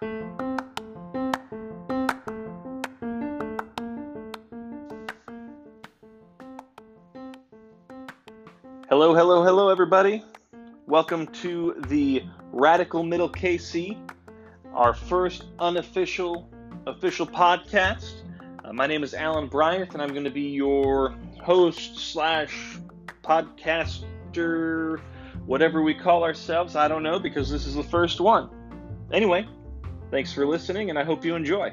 Hello, hello, hello, everybody. Welcome to the Radical Middle KC, our first unofficial official podcast. Uh, my name is Alan Bryant, and I'm going to be your host slash podcaster, whatever we call ourselves. I don't know because this is the first one. Anyway, thanks for listening, and I hope you enjoy.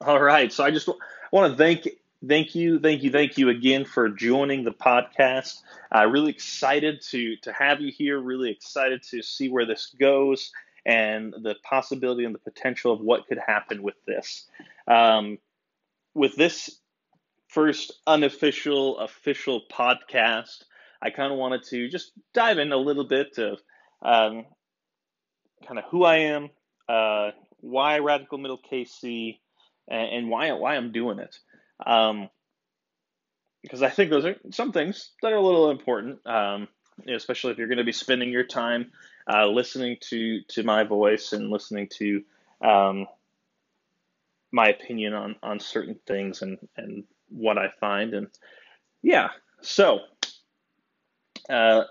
All right, so I just want to thank thank you, thank you, thank you again for joining the podcast. Uh, really excited to to have you here. Really excited to see where this goes and the possibility and the potential of what could happen with this. Um, with this first unofficial official podcast, I kind of wanted to just dive in a little bit of um, kind of who I am, uh, why Radical Middle KC, and, and why why I'm doing it. Um, because I think those are some things that are a little important, um, especially if you're going to be spending your time uh, listening to to my voice and listening to um, my opinion on on certain things and and what I find and yeah. So a uh,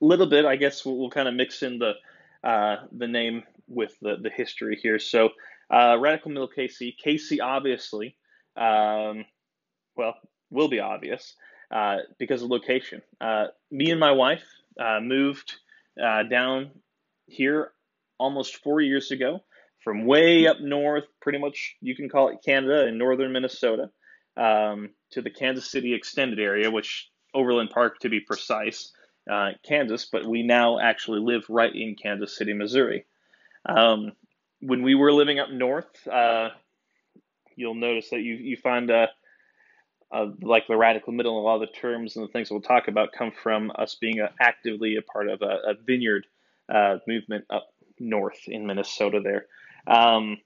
little bit, I guess we'll, we'll kind of mix in the uh, the name with the the history here. So uh, Radical Middle KC, KC obviously, um, well, will be obvious uh, because of location. Uh, me and my wife uh, moved down here almost four years ago from way up north, pretty much you can call it Canada in northern Minnesota, um, to the Kansas City extended area, which Overland Park to be precise, uh, Kansas, but we now actually live right in Kansas City, Missouri. Um, when we were living up north, uh, you'll notice that you you find uh, uh, like the radical middle, a lot of the terms and the things we'll talk about come from us being a, actively a part of a, a vineyard uh, movement up north in Minnesota. There, um,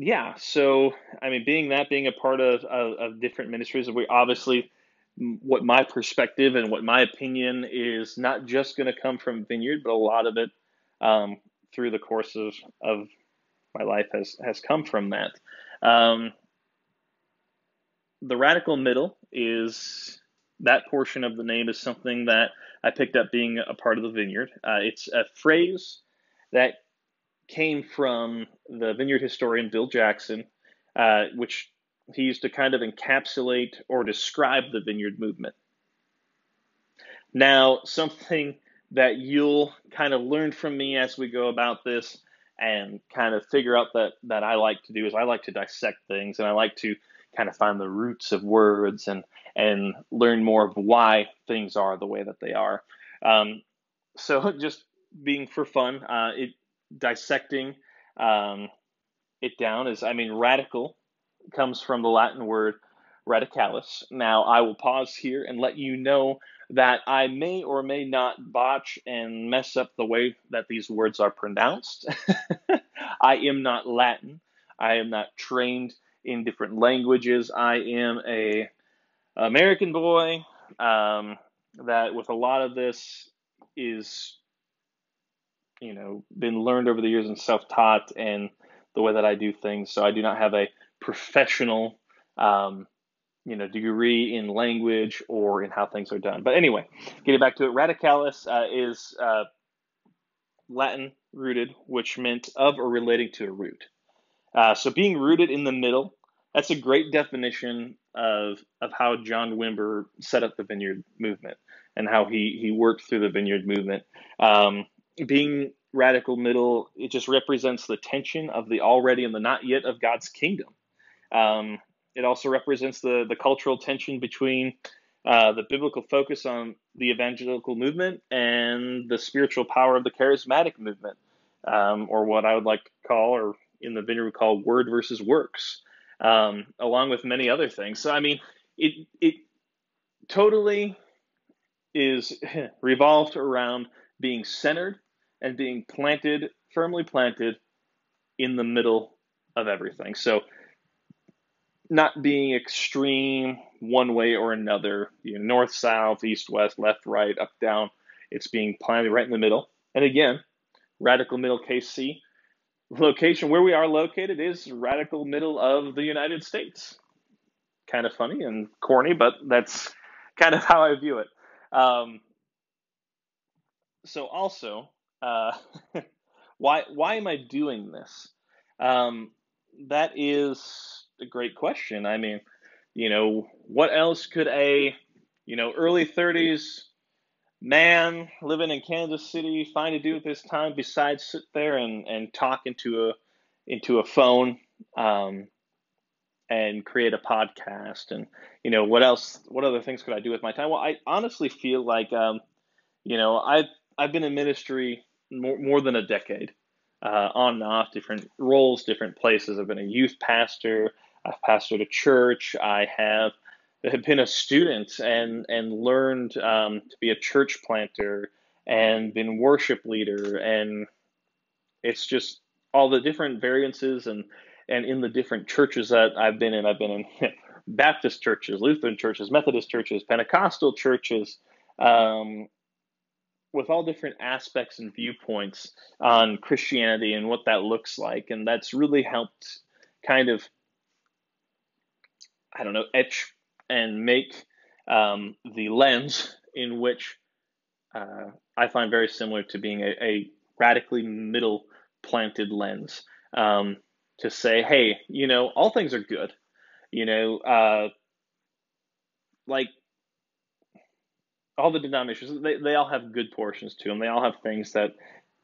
yeah. So I mean, being that being a part of of, of different ministries, we obviously what my perspective and what my opinion is not just going to come from vineyard, but a lot of it um, through the course of, of my life has has come from that. Um, the radical middle is that portion of the name is something that I picked up being a part of the vineyard. Uh, it's a phrase that came from the vineyard historian Bill Jackson, uh, which he used to kind of encapsulate or describe the vineyard movement. Now, something that you'll kind of learn from me as we go about this and kind of figure out that that I like to do is I like to dissect things and I like to kind of find the roots of words and and learn more of why things are the way that they are. Um, so just being for fun, uh, it dissecting um, it down is I mean radical comes from the Latin word radicalis. Now I will pause here and let you know that I may or may not botch and mess up the way that these words are pronounced. I am not Latin. I am not trained in different languages. I am a American boy um, that with a lot of this is you know been learned over the years and self-taught and the way that I do things. So I do not have a professional um, you know degree in language or in how things are done. But anyway, getting back to it, radicalis uh, is uh, Latin rooted, which meant of or relating to a root. Uh, so being rooted in the middle, that's a great definition of of how John Wimber set up the Vineyard movement and how he he worked through the Vineyard movement. Um, being radical middle, it just represents the tension of the already and the not yet of God's kingdom. Um, it also represents the, the cultural tension between uh, the biblical focus on the evangelical movement and the spiritual power of the charismatic movement, um, or what I would like to call, or in the vineyard we call word versus works, um, along with many other things. So, I mean, it, it totally is revolved around being centered and being planted, firmly planted in the middle of everything. So, not being extreme one way or another, you know, north, south, east, west, left, right, up, down. It's being planted right in the middle. And again, radical middle KC, location where we are located is radical middle of the United States. Kind of funny and corny, but that's kind of how I view it. Um, so also, uh, why why am I doing this? Um, that is a great question. I mean, you know, what else could a, you know, early 30s man living in Kansas City find to do at this time besides sit there and, and talk into a into a phone um, and create a podcast and you know what else what other things could I do with my time? Well, I honestly feel like um, you know I've I've been in ministry more, more than a decade uh, on and off, different roles, different places. I've been a youth pastor. I've pastored a church. I have have been a student and and learned um, to be a church planter and been worship leader and it's just all the different variances and and in the different churches that I've been in I've been in Baptist churches Lutheran churches Methodist churches Pentecostal churches um, with all different aspects and viewpoints on Christianity and what that looks like and that's really helped kind of I don't know etch and make um, the lens in which uh, I find very similar to being a, a radically middle planted lens um, to say, hey, you know, all things are good. You know, uh, like all the denominations, they, they all have good portions to them. They all have things that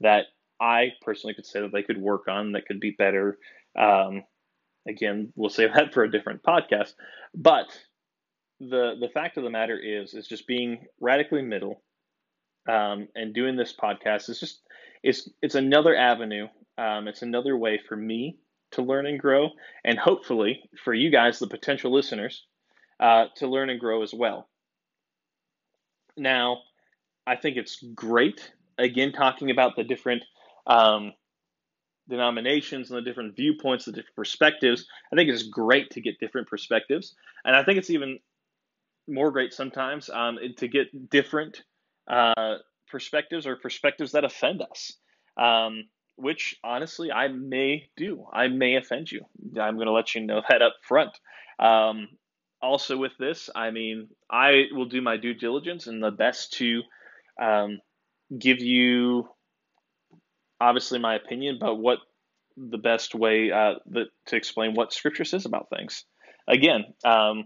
that I personally could say that they could work on that could be better. Um, again, we'll save that for a different podcast. But the the fact of the matter is is just being radically middle um, and doing this podcast is just it's it's another avenue um, it's another way for me to learn and grow and hopefully for you guys the potential listeners uh, to learn and grow as well now i think it's great again talking about the different um, denominations and the different viewpoints the different perspectives i think it's great to get different perspectives and i think it's even more great sometimes um, to get different uh, perspectives or perspectives that offend us, um, which honestly I may do. I may offend you. I'm going to let you know that up front. Um, also, with this, I mean, I will do my due diligence and the best to um, give you, obviously, my opinion, but what the best way uh, to explain what Scripture says about things. Again, um,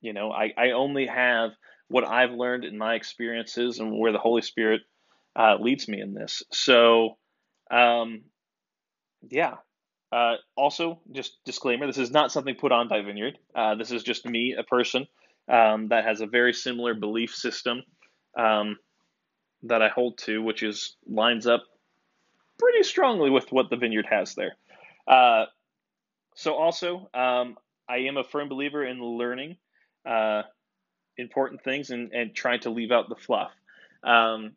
you know, I, I only have what I've learned in my experiences and where the Holy Spirit uh, leads me in this. So, um, yeah. Uh, also, just disclaimer: this is not something put on by Vineyard. Uh, this is just me, a person um, that has a very similar belief system um, that I hold to, which is lines up pretty strongly with what the Vineyard has there. Uh, so, also, um, I am a firm believer in learning uh, important things and, and trying to leave out the fluff. Um,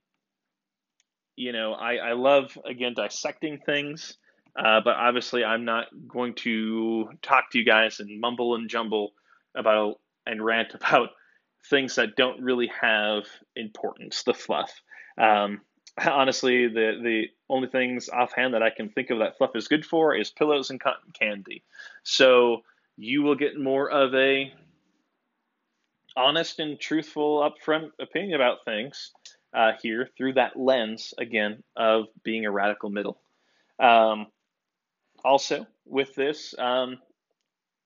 you know, I, I love, again, dissecting things, uh, but obviously I'm not going to talk to you guys and mumble and jumble about and rant about things that don't really have importance, the fluff. Um, honestly, the, the only things offhand that I can think of that fluff is good for is pillows and cotton candy. So you will get more of a honest and truthful, upfront opinion about things uh, here through that lens, again, of being a radical middle. Um, also, with this, um,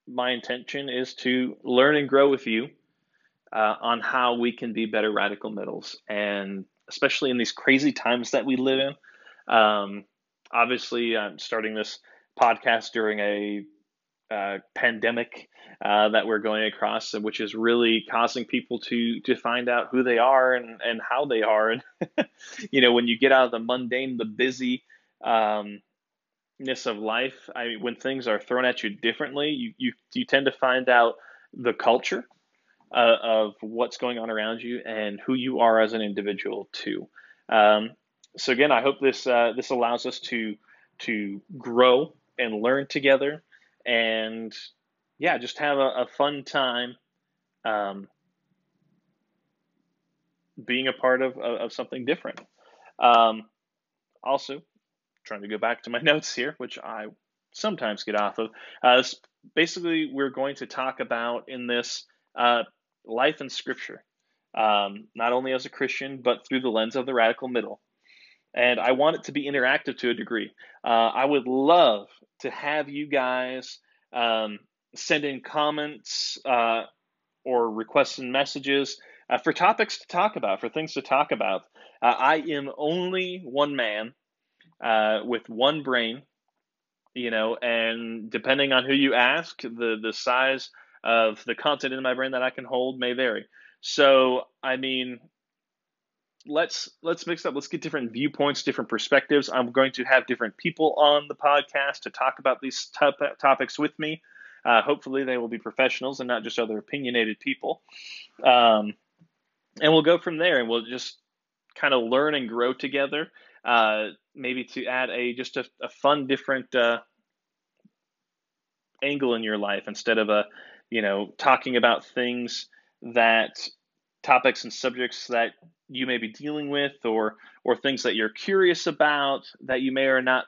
my intention is to learn and grow with you uh, on how we can be better radical middles, and especially in these crazy times that we live in. Um, obviously, I'm starting this podcast during a uh, pandemic uh, that we're going across, which is really causing people to to find out who they are and, and how they are. And you know, when you get out of the mundane, the busy um, ness of life, I mean, when things are thrown at you differently, you you, you tend to find out the culture uh, of what's going on around you and who you are as an individual too. Um, so again, I hope this uh, this allows us to to grow and learn together and yeah, just have a, a fun time um, being a part of, of, of something different. Um, also, trying to go back to my notes here, which I sometimes get off of. Uh, basically, we're going to talk about in this uh, life in Scripture, um, not only as a Christian, but through the lens of the radical middle. And I want it to be interactive to a degree. Uh, I would love to have you guys um, send in comments uh, or requests and messages uh, for topics to talk about, for things to talk about. Uh, I am only one man uh, with one brain, you know, and depending on who you ask, the the size of the content in my brain that I can hold may vary. So, I mean, let's let's mix up. Let's get different viewpoints, different perspectives. I'm going to have different people on the podcast to talk about these top, topics with me. Uh, hopefully, they will be professionals and not just other opinionated people. Um, and we'll go from there, and we'll just kind of learn and grow together. Uh, maybe to add a just a, a fun, different uh, angle in your life instead of a you know talking about things that topics and subjects that you may be dealing with or or things that you're curious about that you may or not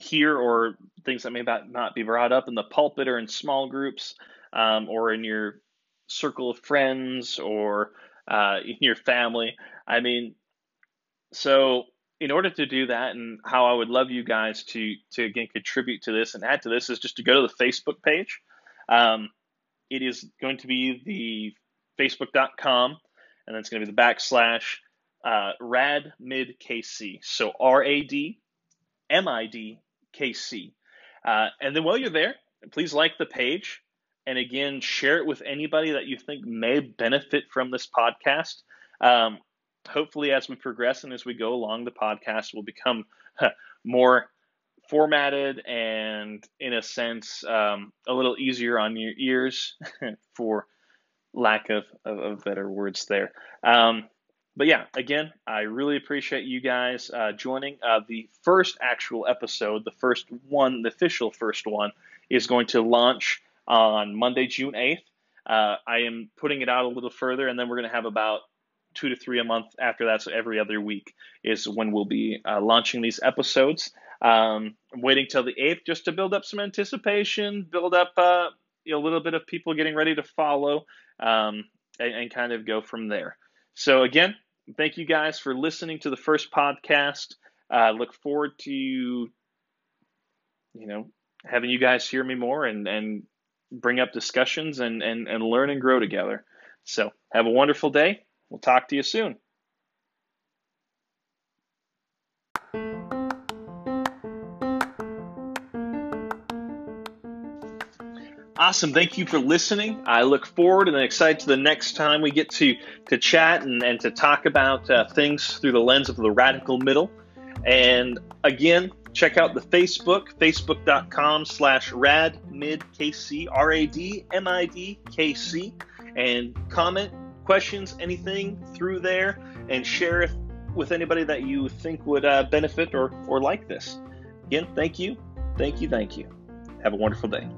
hear or things that may not be brought up in the pulpit or in small groups um, or in your circle of friends or uh, in your family. I mean, so in order to do that, and how I would love you guys to to again contribute to this and add to this is just to go to the Facebook page. Um, it is going to be the facebook.com, and then it's going to be the backslash uh, radmidkc. So R A D M I D K C. Uh, and then while you're there, please like the page. And again, share it with anybody that you think may benefit from this podcast. Um, hopefully, as we progress and as we go along, the podcast will become more formatted and, in a sense, um, a little easier on your ears for lack of, of, of better words there. Um, but yeah, again, I really appreciate you guys uh, joining. Uh, the first actual episode, the first one, the official first one, is going to launch on Monday, June 8th. Uh, I am putting it out a little further, and then we're going to have about two to three a month after that. So every other week is when we'll be uh, launching these episodes. Um, I'm waiting till the 8th just to build up some anticipation, build up uh, a little bit of people getting ready to follow, um, and, and kind of go from there. So, again, thank you guys for listening to the first podcast. Uh, look forward to, you know, having you guys hear me more and, and bring up discussions and, and, and learn and grow together. So, have a wonderful day. We'll talk to you soon. Awesome. Thank you for listening. I look forward and excited to the next time we get to, to chat and, and to talk about uh, things through the lens of the radical middle. And again, check out the Facebook, facebook.com slash radmidkc, R-A-D-M-I-D-K-C, and comment questions, anything through there, and share it with anybody that you think would uh, benefit or, or like this. Again, thank you, thank you, thank you. Have a wonderful day.